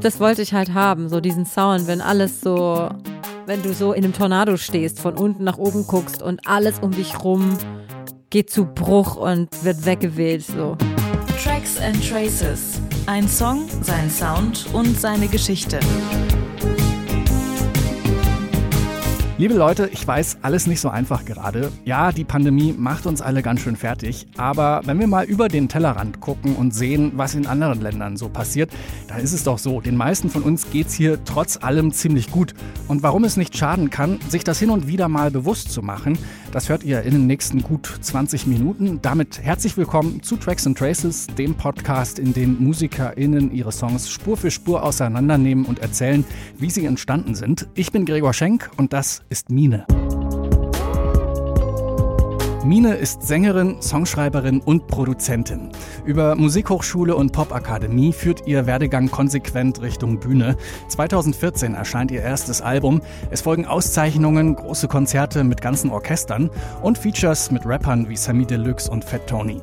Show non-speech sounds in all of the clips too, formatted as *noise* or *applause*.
Das wollte ich halt haben, so diesen Sound, wenn alles so, wenn du so in einem Tornado stehst, von unten nach oben guckst und alles um dich rum geht zu Bruch und wird weggeweht, so. Tracks and Traces. Ein Song, sein Sound und seine Geschichte. Liebe Leute, ich weiß, alles nicht so einfach gerade. Ja, die Pandemie macht uns alle ganz schön fertig. Aber wenn wir mal über den Tellerrand gucken und sehen, was in anderen Ländern so passiert, dann ist es doch so, den meisten von uns geht's hier trotz allem ziemlich gut. Und warum es nicht schaden kann, sich das hin und wieder mal bewusst zu machen, das hört ihr in den nächsten gut 20 Minuten. Damit herzlich willkommen zu Tracks and Traces, dem Podcast, in dem MusikerInnen ihre Songs Spur für Spur auseinandernehmen und erzählen, wie sie entstanden sind. Ich bin Gregor Schenk und das ist Mine. Mine ist Sängerin, Songschreiberin und Produzentin. Über Musikhochschule und Popakademie führt ihr Werdegang konsequent Richtung Bühne. 2014 erscheint ihr erstes Album. Es folgen Auszeichnungen, große Konzerte mit ganzen Orchestern und Features mit Rappern wie Sammy Deluxe und Fat Tony.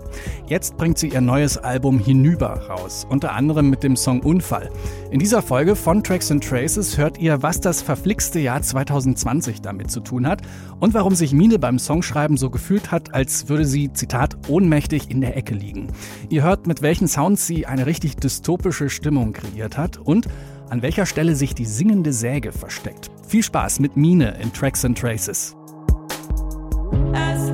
Jetzt bringt sie ihr neues Album Hinüber raus, unter anderem mit dem Song Unfall. In dieser Folge von Tracks and Traces hört ihr, was das verflixte Jahr 2020 damit zu tun hat und warum sich Mine beim Songschreiben so gefühlt hat, als würde sie, Zitat, ohnmächtig in der Ecke liegen. Ihr hört, mit welchen Sounds sie eine richtig dystopische Stimmung kreiert hat und an welcher Stelle sich die singende Säge versteckt. Viel Spaß mit Mine in Tracks and Traces. Es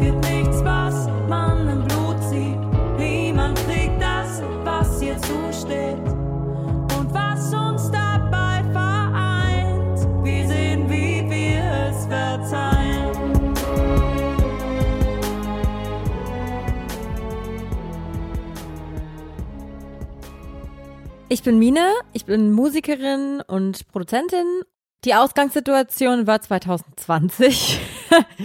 Ich bin Mine, ich bin Musikerin und Produzentin. Die Ausgangssituation war 2020.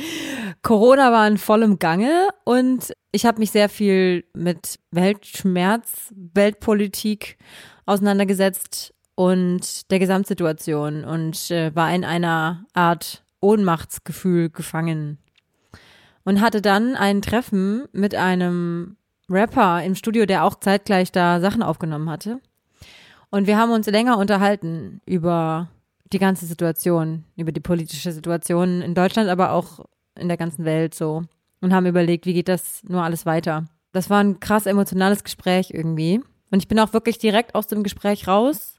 *laughs* Corona war in vollem Gange und ich habe mich sehr viel mit Weltschmerz, Weltpolitik auseinandergesetzt und der Gesamtsituation und äh, war in einer Art Ohnmachtsgefühl gefangen. Und hatte dann ein Treffen mit einem Rapper im Studio, der auch zeitgleich da Sachen aufgenommen hatte. Und wir haben uns länger unterhalten über die ganze Situation, über die politische Situation in Deutschland, aber auch in der ganzen Welt so. Und haben überlegt, wie geht das nur alles weiter. Das war ein krass emotionales Gespräch irgendwie. Und ich bin auch wirklich direkt aus dem Gespräch raus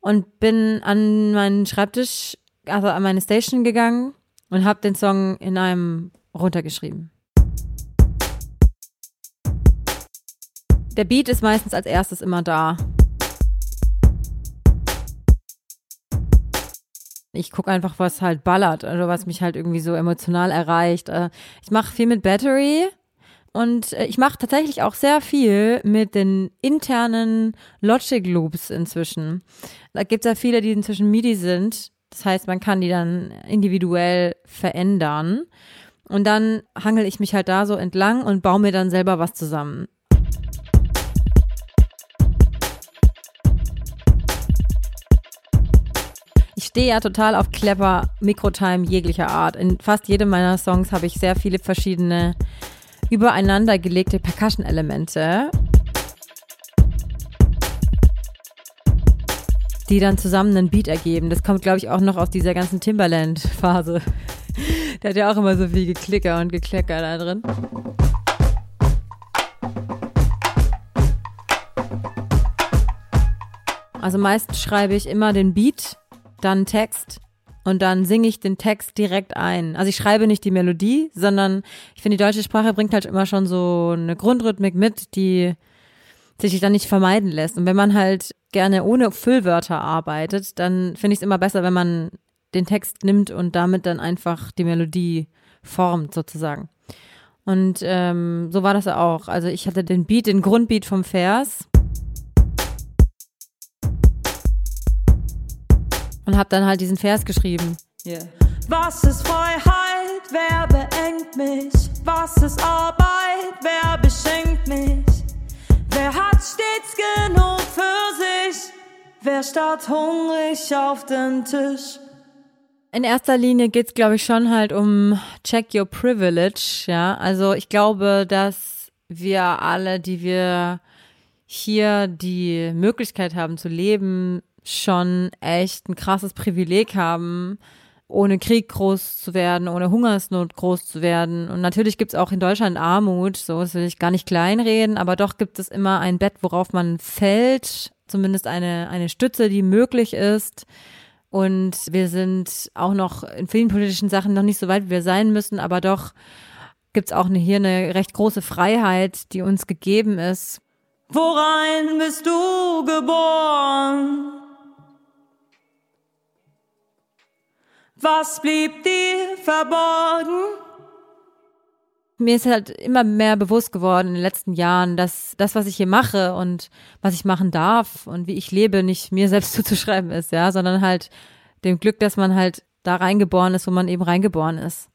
und bin an meinen Schreibtisch, also an meine Station gegangen und habe den Song in einem runtergeschrieben. Der Beat ist meistens als erstes immer da. Ich gucke einfach, was halt ballert, also was mich halt irgendwie so emotional erreicht. Äh, Ich mache viel mit Battery und äh, ich mache tatsächlich auch sehr viel mit den internen Logic Loops inzwischen. Da gibt es ja viele, die inzwischen MIDI sind. Das heißt, man kann die dann individuell verändern. Und dann hangel ich mich halt da so entlang und baue mir dann selber was zusammen. Stehe ja total auf Clever Mikrotime jeglicher Art. In fast jedem meiner Songs habe ich sehr viele verschiedene übereinander gelegte Percussion-Elemente, die dann zusammen einen Beat ergeben. Das kommt, glaube ich, auch noch aus dieser ganzen Timberland-Phase. *laughs* Der hat ja auch immer so viel Geklicker und Geklecker da drin. Also meist schreibe ich immer den Beat, dann Text und dann singe ich den Text direkt ein. Also ich schreibe nicht die Melodie, sondern ich finde, die deutsche Sprache bringt halt immer schon so eine Grundrhythmik mit, die sich dann nicht vermeiden lässt. Und wenn man halt gerne ohne Füllwörter arbeitet, dann finde ich es immer besser, wenn man den Text nimmt und damit dann einfach die Melodie formt sozusagen. Und ähm, so war das auch. Also ich hatte den Beat, den Grundbeat vom Vers und habe dann halt diesen Vers geschrieben. Yeah. Was ist Freiheit? Wer beengt mich? Was ist Arbeit? Wer beschenkt mich? Wer hat stets genug für sich? Wer starrt hungrig auf den Tisch? In erster Linie geht's, glaube ich, schon halt um Check Your Privilege, ja. Also ich glaube, dass wir alle, die wir hier die Möglichkeit haben zu leben, schon echt ein krasses Privileg haben, ohne Krieg groß zu werden, ohne Hungersnot groß zu werden. Und natürlich gibt's auch in Deutschland Armut, so das will ich gar nicht kleinreden, aber doch gibt es immer ein Bett, worauf man fällt, zumindest eine, eine Stütze, die möglich ist. Und wir sind auch noch in vielen politischen Sachen noch nicht so weit, wie wir sein müssen, aber doch gibt's auch eine, hier eine recht große Freiheit, die uns gegeben ist. Worein bist du geboren? Was blieb dir verborgen? Mir ist halt immer mehr bewusst geworden in den letzten Jahren, dass das, was ich hier mache und was ich machen darf und wie ich lebe, nicht mir selbst *laughs* zuzuschreiben ist, ja, sondern halt dem Glück, dass man halt da reingeboren ist, wo man eben reingeboren ist.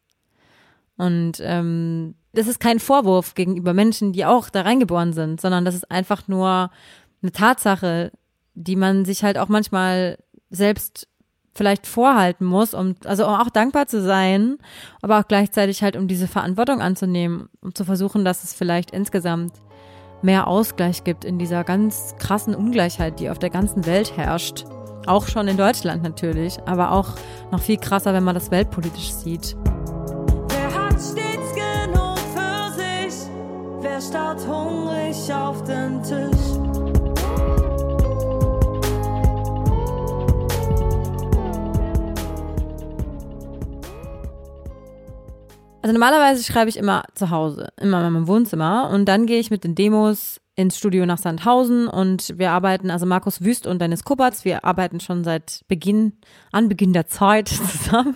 Und ähm, das ist kein Vorwurf gegenüber Menschen, die auch da reingeboren sind, sondern das ist einfach nur eine Tatsache, die man sich halt auch manchmal selbst vielleicht vorhalten muss, um also um auch dankbar zu sein, aber auch gleichzeitig halt um diese Verantwortung anzunehmen, um zu versuchen, dass es vielleicht insgesamt mehr Ausgleich gibt in dieser ganz krassen Ungleichheit, die auf der ganzen Welt herrscht. Auch schon in Deutschland natürlich, aber auch noch viel krasser, wenn man das weltpolitisch sieht. Wer hat stets genug für sich? Wer starrt hungrig auf den Tisch? Also normalerweise schreibe ich immer zu Hause, immer in meinem Wohnzimmer und dann gehe ich mit den Demos ins Studio nach Sandhausen und wir arbeiten, also Markus Wüst und Dennis Kuppertz, wir arbeiten schon seit Beginn, an Beginn der Zeit *laughs* zusammen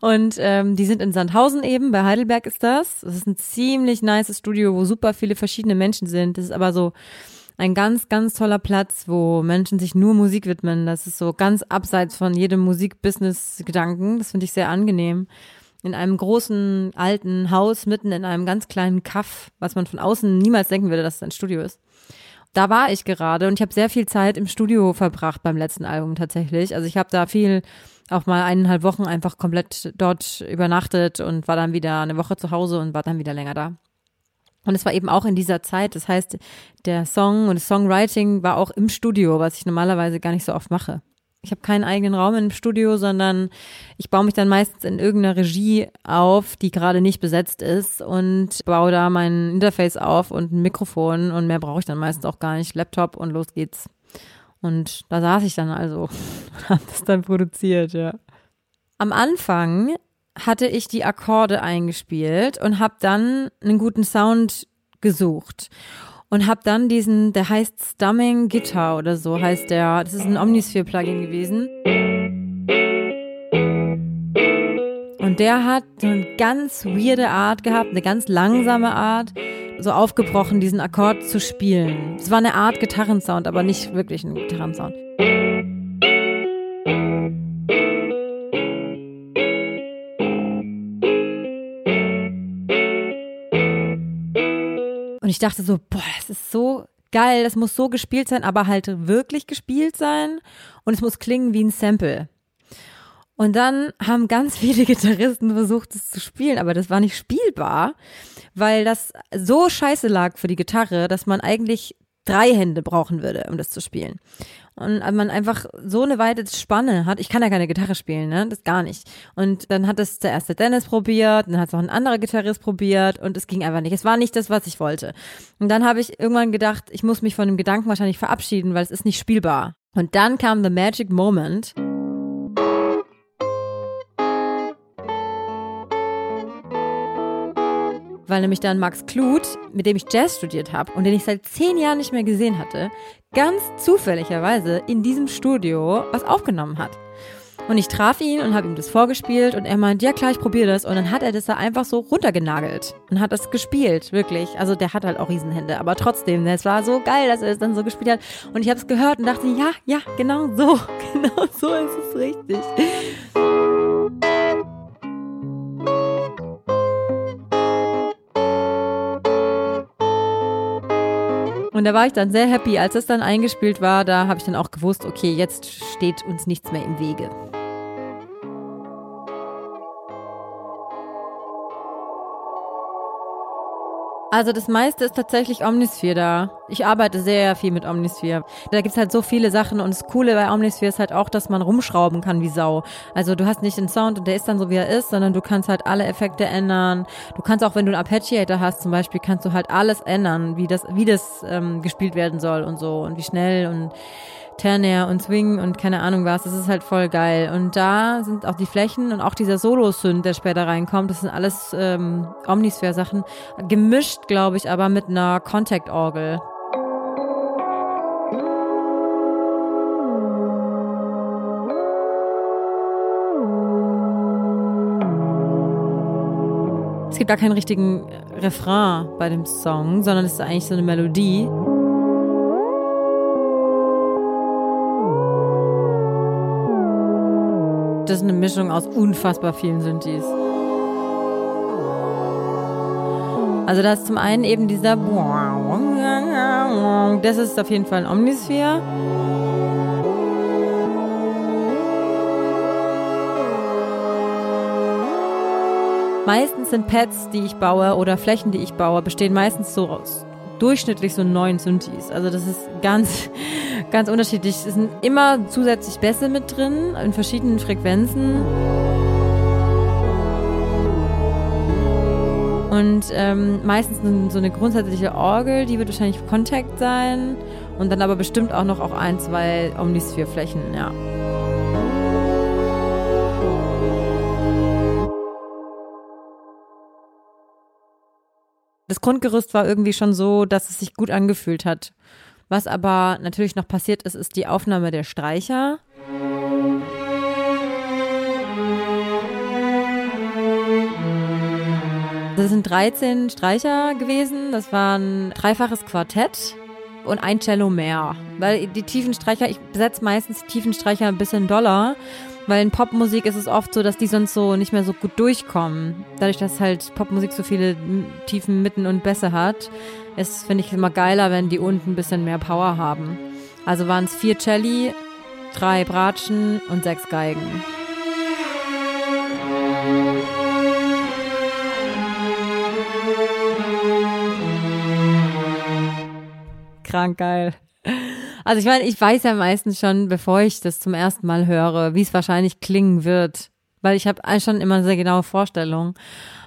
und ähm, die sind in Sandhausen eben, bei Heidelberg ist das. Das ist ein ziemlich nices Studio, wo super viele verschiedene Menschen sind. Das ist aber so ein ganz, ganz toller Platz, wo Menschen sich nur Musik widmen. Das ist so ganz abseits von jedem Musikbusiness-Gedanken. Das finde ich sehr angenehm in einem großen alten Haus mitten in einem ganz kleinen Kaff, was man von außen niemals denken würde, dass es ein Studio ist. Da war ich gerade und ich habe sehr viel Zeit im Studio verbracht beim letzten Album tatsächlich. Also ich habe da viel, auch mal eineinhalb Wochen einfach komplett dort übernachtet und war dann wieder eine Woche zu Hause und war dann wieder länger da. Und es war eben auch in dieser Zeit. Das heißt, der Song und das Songwriting war auch im Studio, was ich normalerweise gar nicht so oft mache. Ich habe keinen eigenen Raum im Studio, sondern ich baue mich dann meistens in irgendeiner Regie auf, die gerade nicht besetzt ist und baue da mein Interface auf und ein Mikrofon und mehr brauche ich dann meistens auch gar nicht. Laptop und los geht's. Und da saß ich dann also *laughs* und habe das dann produziert, ja. Am Anfang hatte ich die Akkorde eingespielt und habe dann einen guten Sound gesucht und habe dann diesen, der heißt Stumming Guitar oder so heißt der. Das ist ein Omnisphere-Plugin gewesen. Und der hat so eine ganz weirde Art gehabt, eine ganz langsame Art, so aufgebrochen, diesen Akkord zu spielen. Es war eine Art Gitarrensound, aber nicht wirklich ein Gitarrensound. Und ich dachte so, boah, das ist so geil, das muss so gespielt sein, aber halt wirklich gespielt sein und es muss klingen wie ein Sample. Und dann haben ganz viele *laughs* Gitarristen versucht, es zu spielen, aber das war nicht spielbar, weil das so scheiße lag für die Gitarre, dass man eigentlich drei Hände brauchen würde, um das zu spielen. Und man einfach so eine weite Spanne hat. Ich kann ja keine Gitarre spielen, ne? Das gar nicht. Und dann hat es der erste Dennis probiert, dann hat es auch ein anderer Gitarrist probiert und es ging einfach nicht. Es war nicht das, was ich wollte. Und dann habe ich irgendwann gedacht, ich muss mich von dem Gedanken wahrscheinlich verabschieden, weil es ist nicht spielbar. Und dann kam the magic moment. Weil nämlich dann Max Kluth, mit dem ich Jazz studiert habe und den ich seit zehn Jahren nicht mehr gesehen hatte, ganz zufälligerweise in diesem Studio was aufgenommen hat. Und ich traf ihn und habe ihm das vorgespielt und er meint, ja klar, ich probiere das. Und dann hat er das da einfach so runtergenagelt und hat das gespielt, wirklich. Also der hat halt auch Riesenhände, aber trotzdem, es war so geil, dass er es dann so gespielt hat. Und ich habe es gehört und dachte, ja, ja, genau so, *laughs* genau so ist es richtig. Und da war ich dann sehr happy, als es dann eingespielt war. Da habe ich dann auch gewusst, okay, jetzt steht uns nichts mehr im Wege. Also das meiste ist tatsächlich Omnisphere da. Ich arbeite sehr viel mit Omnisphere. Da gibt's halt so viele Sachen und das Coole bei Omnisphere ist halt auch, dass man rumschrauben kann wie Sau. Also du hast nicht den Sound und der ist dann so wie er ist, sondern du kannst halt alle Effekte ändern. Du kannst auch, wenn du einen Arpeggiator hast zum Beispiel, kannst du halt alles ändern, wie das, wie das ähm, gespielt werden soll und so und wie schnell und Ternär und Swing und keine Ahnung was. Das ist halt voll geil. Und da sind auch die Flächen und auch dieser Solo-Synth, der später reinkommt, das sind alles ähm, Omnisphere-Sachen. Gemischt, glaube ich, aber mit einer Contact-Orgel. Es gibt gar keinen richtigen Refrain bei dem Song, sondern es ist eigentlich so eine Melodie. Das ist eine Mischung aus unfassbar vielen Synthes. Also da ist zum einen eben dieser Das ist auf jeden Fall ein Omnisphere. Meistens sind Pads, die ich baue oder Flächen, die ich baue, bestehen meistens so aus durchschnittlich so neun Synthes. Also das ist ganz, ganz unterschiedlich. Es sind immer zusätzlich Bässe mit drin, in verschiedenen Frequenzen. Und ähm, meistens so eine grundsätzliche Orgel, die wird wahrscheinlich Contact sein. Und dann aber bestimmt auch noch auch ein, zwei Omnisphere-Flächen, ja. Das Grundgerüst war irgendwie schon so, dass es sich gut angefühlt hat. Was aber natürlich noch passiert ist, ist die Aufnahme der Streicher. Das sind 13 Streicher gewesen. Das war ein dreifaches Quartett und ein Cello mehr. Weil die tiefen Streicher, ich besetze meistens die tiefen Streicher ein bisschen doller. Weil in Popmusik ist es oft so, dass die sonst so nicht mehr so gut durchkommen. Dadurch, dass halt Popmusik so viele tiefen Mitten und Bässe hat, ist, finde ich, immer geiler, wenn die unten ein bisschen mehr Power haben. Also waren es vier Celli, drei Bratschen und sechs Geigen. Krank geil. Also ich meine, ich weiß ja meistens schon, bevor ich das zum ersten Mal höre, wie es wahrscheinlich klingen wird. Weil ich habe schon immer sehr genaue Vorstellung.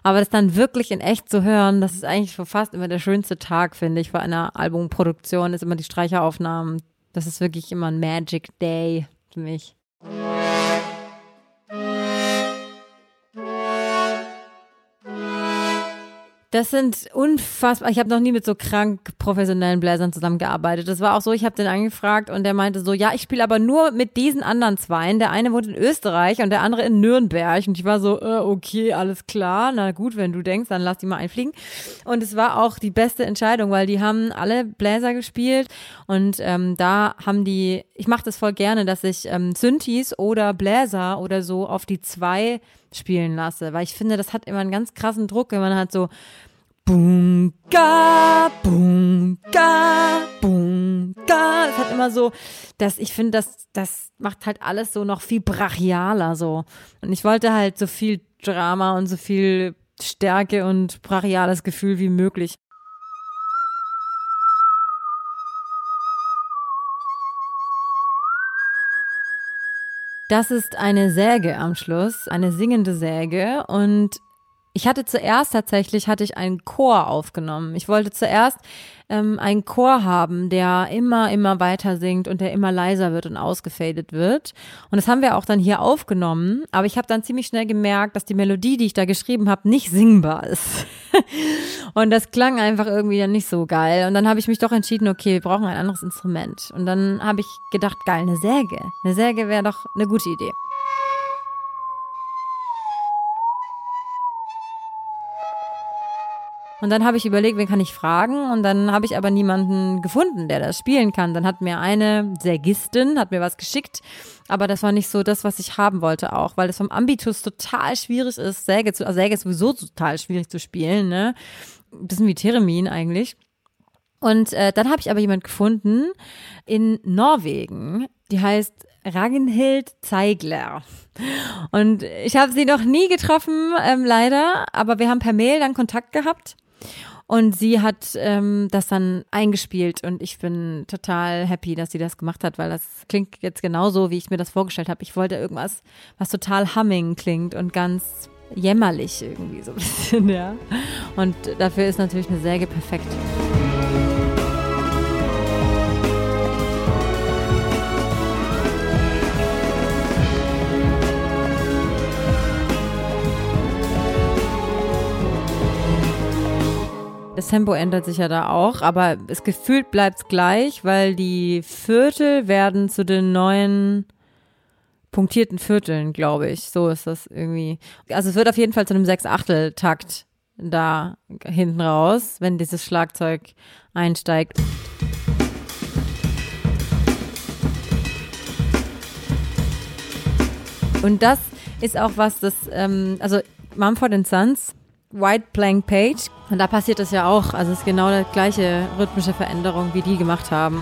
Aber das dann wirklich in echt zu hören, das ist eigentlich schon fast immer der schönste Tag, finde ich, vor einer Albumproduktion, ist immer die Streicheraufnahmen. Das ist wirklich immer ein Magic Day für mich. Das sind unfassbar. Ich habe noch nie mit so krank professionellen Bläsern zusammengearbeitet. Das war auch so, ich habe den angefragt und der meinte so, ja, ich spiele aber nur mit diesen anderen zweien. Der eine wohnt in Österreich und der andere in Nürnberg. Und ich war so, äh, okay, alles klar. Na gut, wenn du denkst, dann lass die mal einfliegen. Und es war auch die beste Entscheidung, weil die haben alle Bläser gespielt und ähm, da haben die, ich mache das voll gerne, dass ich ähm, Synthes oder Bläser oder so auf die zwei spielen lasse, weil ich finde, das hat immer einen ganz krassen Druck, wenn man halt so Boom, ga, boom, ga, boom, ga. Das hat immer so, dass ich finde, das, das macht halt alles so noch viel brachialer so. Und ich wollte halt so viel Drama und so viel Stärke und brachiales Gefühl wie möglich. Das ist eine Säge am Schluss, eine singende Säge. Und ich hatte zuerst tatsächlich hatte ich einen Chor aufgenommen. Ich wollte zuerst ähm, einen Chor haben, der immer immer weiter singt und der immer leiser wird und ausgefadet wird. Und das haben wir auch dann hier aufgenommen. Aber ich habe dann ziemlich schnell gemerkt, dass die Melodie, die ich da geschrieben habe, nicht singbar ist. *laughs* und das klang einfach irgendwie dann nicht so geil. Und dann habe ich mich doch entschieden, okay, wir brauchen ein anderes Instrument. Und dann habe ich gedacht, geil, eine Säge. Eine Säge wäre doch eine gute Idee. Und dann habe ich überlegt, wen kann ich fragen? Und dann habe ich aber niemanden gefunden, der das spielen kann. Dann hat mir eine Sägistin, hat mir was geschickt, aber das war nicht so das, was ich haben wollte auch, weil es vom Ambitus total schwierig ist, Säge zu, also Säge ist sowieso total schwierig zu spielen, ne? Bisschen wie Theremin eigentlich. Und äh, dann habe ich aber jemand gefunden in Norwegen, die heißt Ragnhild Zeigler. Und ich habe sie noch nie getroffen, ähm, leider, aber wir haben per Mail dann Kontakt gehabt. Und sie hat ähm, das dann eingespielt und ich bin total happy, dass sie das gemacht hat, weil das klingt jetzt genauso, wie ich mir das vorgestellt habe. Ich wollte irgendwas, was total humming klingt und ganz jämmerlich irgendwie so ein bisschen, *laughs* ja. Und dafür ist natürlich eine Säge perfekt. Das Tempo ändert sich ja da auch, aber es gefühlt bleibt gleich, weil die Viertel werden zu den neuen punktierten Vierteln, glaube ich. So ist das irgendwie. Also es wird auf jeden Fall zu einem Sechs-Achtel-Takt da hinten raus, wenn dieses Schlagzeug einsteigt. Und das ist auch was, das, ähm, also Mumford Sons, White Blank Page, und da passiert das ja auch. Also es ist genau die gleiche rhythmische Veränderung, wie die gemacht haben.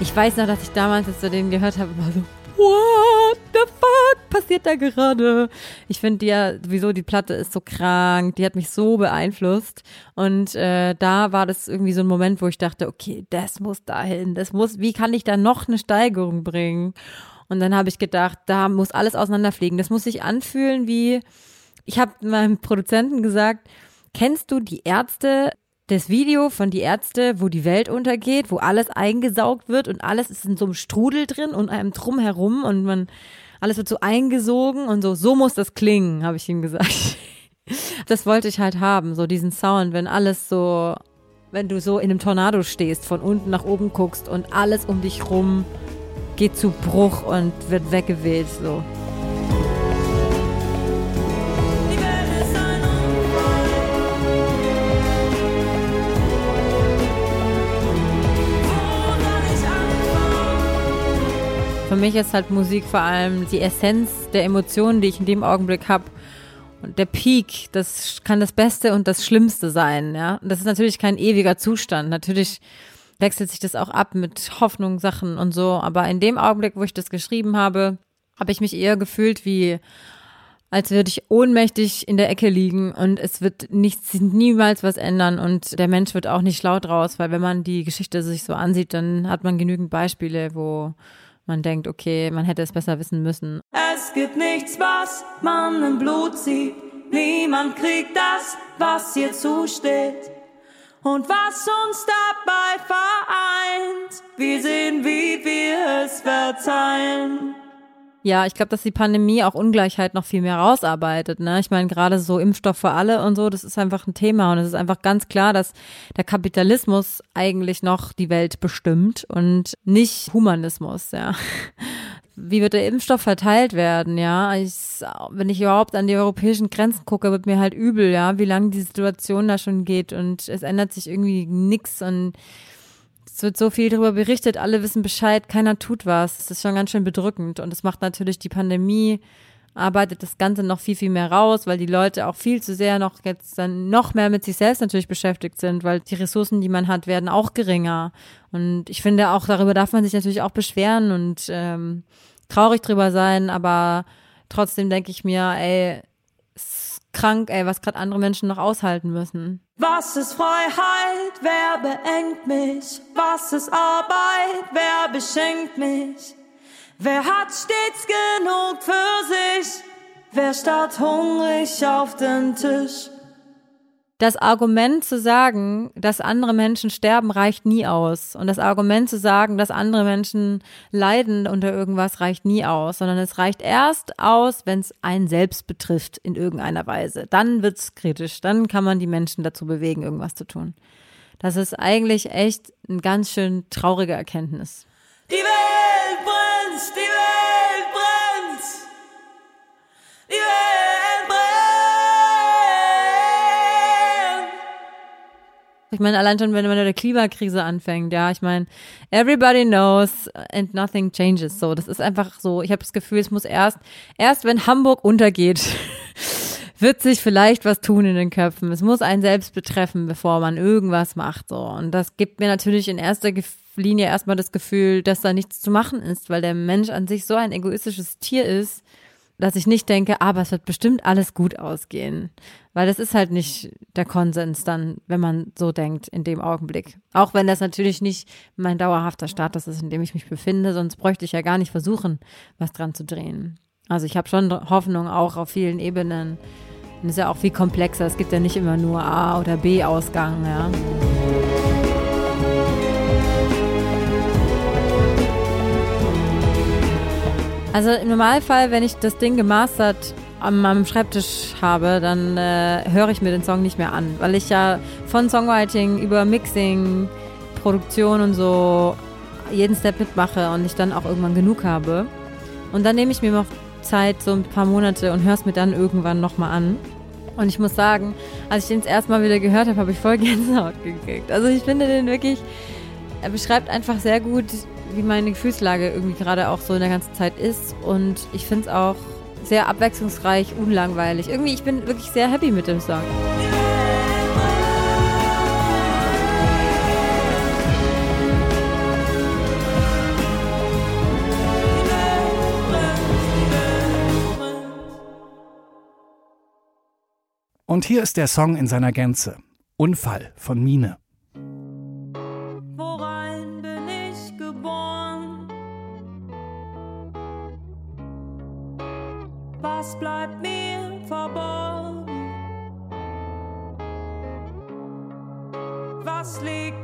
Ich weiß noch, dass ich damals, als ich den gehört habe, war so, what the fuck passiert da gerade? Ich finde ja sowieso, die Platte ist so krank, die hat mich so beeinflusst. Und äh, da war das irgendwie so ein Moment, wo ich dachte, okay, das muss dahin, das muss, wie kann ich da noch eine Steigerung bringen? Und dann habe ich gedacht, da muss alles auseinanderfliegen. Das muss sich anfühlen wie, ich habe meinem Produzenten gesagt, kennst du die Ärzte das Video von die Ärzte, wo die Welt untergeht, wo alles eingesaugt wird und alles ist in so einem Strudel drin und einem drumherum und man alles wird so eingesogen und so so muss das klingen, habe ich ihm gesagt. *laughs* Das wollte ich halt haben, so diesen Sound, wenn alles so wenn du so in einem Tornado stehst, von unten nach oben guckst und alles um dich rum geht zu Bruch und wird weggeweht so. Für mich ist halt Musik vor allem die Essenz der Emotionen, die ich in dem Augenblick habe. Und der Peak, das kann das Beste und das Schlimmste sein, ja. Und das ist natürlich kein ewiger Zustand. Natürlich wechselt sich das auch ab mit Hoffnung, Sachen und so. Aber in dem Augenblick, wo ich das geschrieben habe, habe ich mich eher gefühlt wie, als würde ich ohnmächtig in der Ecke liegen und es wird nichts, niemals was ändern und der Mensch wird auch nicht schlau draus, weil wenn man die Geschichte sich so ansieht, dann hat man genügend Beispiele, wo man denkt, okay, man hätte es besser wissen müssen. Es gibt nichts, was man im Blut sieht. Niemand kriegt das, was ihr zusteht. Und was uns dabei vereint, wir sehen, wie wir es verzeihen. Ja, ich glaube, dass die Pandemie auch Ungleichheit noch viel mehr rausarbeitet. Ne? Ich meine, gerade so Impfstoff für alle und so, das ist einfach ein Thema. Und es ist einfach ganz klar, dass der Kapitalismus eigentlich noch die Welt bestimmt und nicht Humanismus, ja. Wie wird der Impfstoff verteilt werden, ja? Ich, wenn ich überhaupt an die europäischen Grenzen gucke, wird mir halt übel, ja, wie lange die Situation da schon geht und es ändert sich irgendwie nix und es wird so viel darüber berichtet, alle wissen Bescheid, keiner tut was. Das ist schon ganz schön bedrückend. Und es macht natürlich die Pandemie, arbeitet das Ganze noch viel, viel mehr raus, weil die Leute auch viel zu sehr noch jetzt dann noch mehr mit sich selbst natürlich beschäftigt sind, weil die Ressourcen, die man hat, werden auch geringer. Und ich finde auch, darüber darf man sich natürlich auch beschweren und ähm, traurig drüber sein, aber trotzdem denke ich mir, ey, ist krank, ey, was gerade andere Menschen noch aushalten müssen. Was ist Freiheit? Wer beengt mich? Was ist Arbeit? Wer beschenkt mich? Wer hat stets genug für sich? Wer starrt hungrig auf den Tisch? Das Argument zu sagen, dass andere Menschen sterben, reicht nie aus. Und das Argument zu sagen, dass andere Menschen leiden unter irgendwas, reicht nie aus, sondern es reicht erst aus, wenn es einen selbst betrifft in irgendeiner Weise. Dann wird's kritisch. Dann kann man die Menschen dazu bewegen, irgendwas zu tun. Das ist eigentlich echt eine ganz schön traurige Erkenntnis. Die Welt brennt, die Welt Ich meine, allein schon, wenn man mit der Klimakrise anfängt, ja, ich meine, everybody knows and nothing changes. So, das ist einfach so. Ich habe das Gefühl, es muss erst, erst wenn Hamburg untergeht, *laughs* wird sich vielleicht was tun in den Köpfen. Es muss einen selbst betreffen, bevor man irgendwas macht. So. Und das gibt mir natürlich in erster Linie erstmal das Gefühl, dass da nichts zu machen ist, weil der Mensch an sich so ein egoistisches Tier ist, dass ich nicht denke, aber es wird bestimmt alles gut ausgehen. Weil das ist halt nicht der Konsens dann, wenn man so denkt in dem Augenblick. Auch wenn das natürlich nicht mein dauerhafter Status ist, in dem ich mich befinde, sonst bräuchte ich ja gar nicht versuchen, was dran zu drehen. Also ich habe schon Hoffnung auch auf vielen Ebenen. Und ist ja auch viel komplexer. Es gibt ja nicht immer nur A- oder B-Ausgang, ja. Also im Normalfall, wenn ich das Ding gemastert an meinem Schreibtisch habe, dann äh, höre ich mir den Song nicht mehr an, weil ich ja von Songwriting über Mixing, Produktion und so jeden Step mitmache und ich dann auch irgendwann genug habe. Und dann nehme ich mir noch Zeit, so ein paar Monate und höre es mir dann irgendwann nochmal an. Und ich muss sagen, als ich den das erste Mal wieder gehört habe, habe ich voll *laughs* Gänsehaut gekriegt. Also ich finde den wirklich, er beschreibt einfach sehr gut, wie meine Gefühlslage irgendwie gerade auch so in der ganzen Zeit ist. Und ich finde es auch sehr abwechslungsreich, unlangweilig. Irgendwie, ich bin wirklich sehr happy mit dem Song. Und hier ist der Song in seiner Gänze. Unfall von Mine.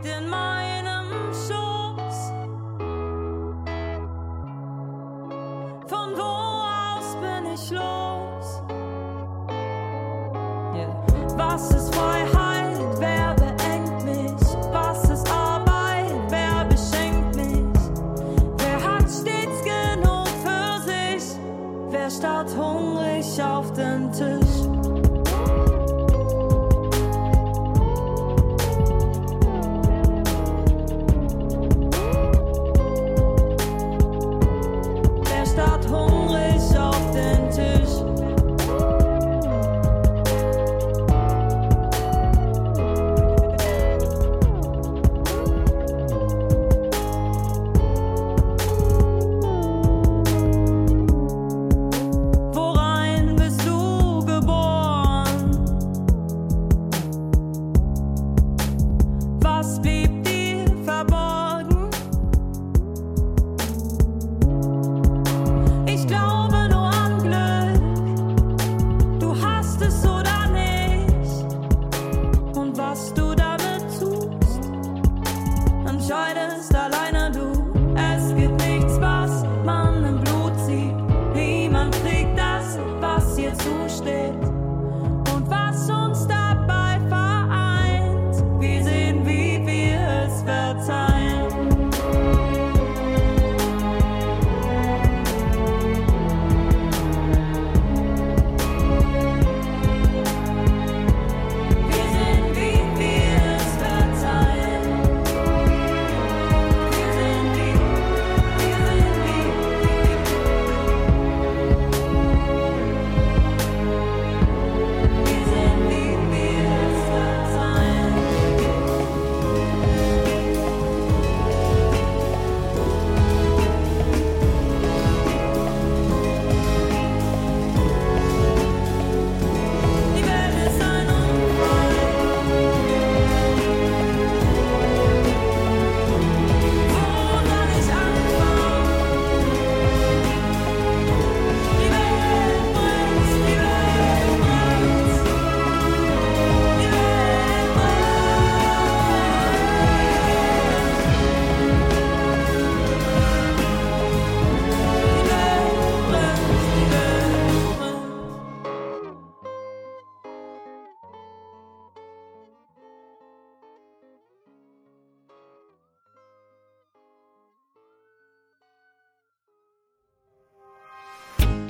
Was liegt in meinem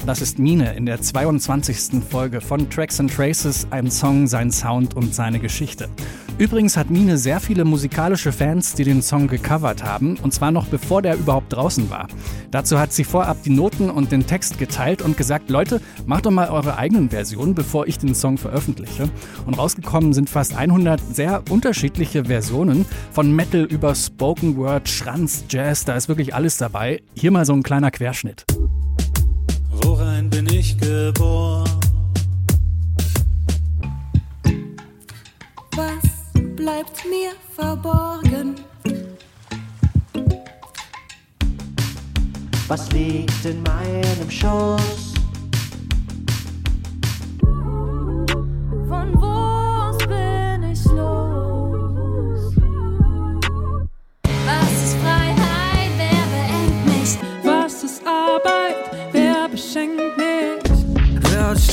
Das ist Mine in der 22. Folge von Tracks and Traces, ein Song, sein Sound und seine Geschichte. Übrigens hat Mine sehr viele musikalische Fans, die den Song gecovert haben, und zwar noch bevor der überhaupt draußen war. Dazu hat sie vorab die Noten und den Text geteilt und gesagt, Leute, macht doch mal eure eigenen Versionen, bevor ich den Song veröffentliche. Und rausgekommen sind fast 100 sehr unterschiedliche Versionen, von Metal über Spoken Word, Schranz, Jazz, da ist wirklich alles dabei. Hier mal so ein kleiner Querschnitt. Bin ich geboren? Was bleibt mir verborgen? Was liegt in meinem Schoß?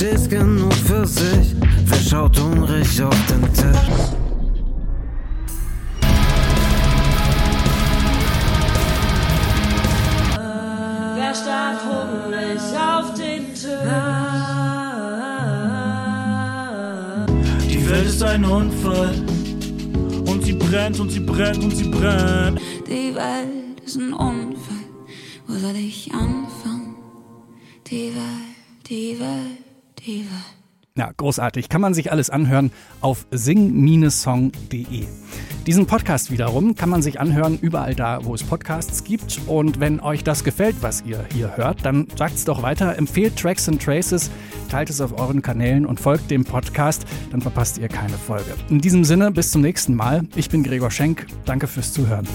Stets genug für sich? Wer schaut hungrig auf den Tisch? Wer starrt hungrig auf den Tisch? Die Welt ist ein Unfall. Und sie brennt und sie brennt und sie brennt. Die Welt ist ein Unfall. Wo soll ich anfangen? Die Welt, die Welt, Welt. Ja, großartig. Kann man sich alles anhören auf sing-song.de. Diesen Podcast wiederum kann man sich anhören überall da, wo es Podcasts gibt. Und wenn euch das gefällt, was ihr hier hört, dann sagt es doch weiter, empfehlt Tracks and Traces, teilt es auf euren Kanälen und folgt dem Podcast, dann verpasst ihr keine Folge. In diesem Sinne, bis zum nächsten Mal. Ich bin Gregor Schenk. Danke fürs Zuhören.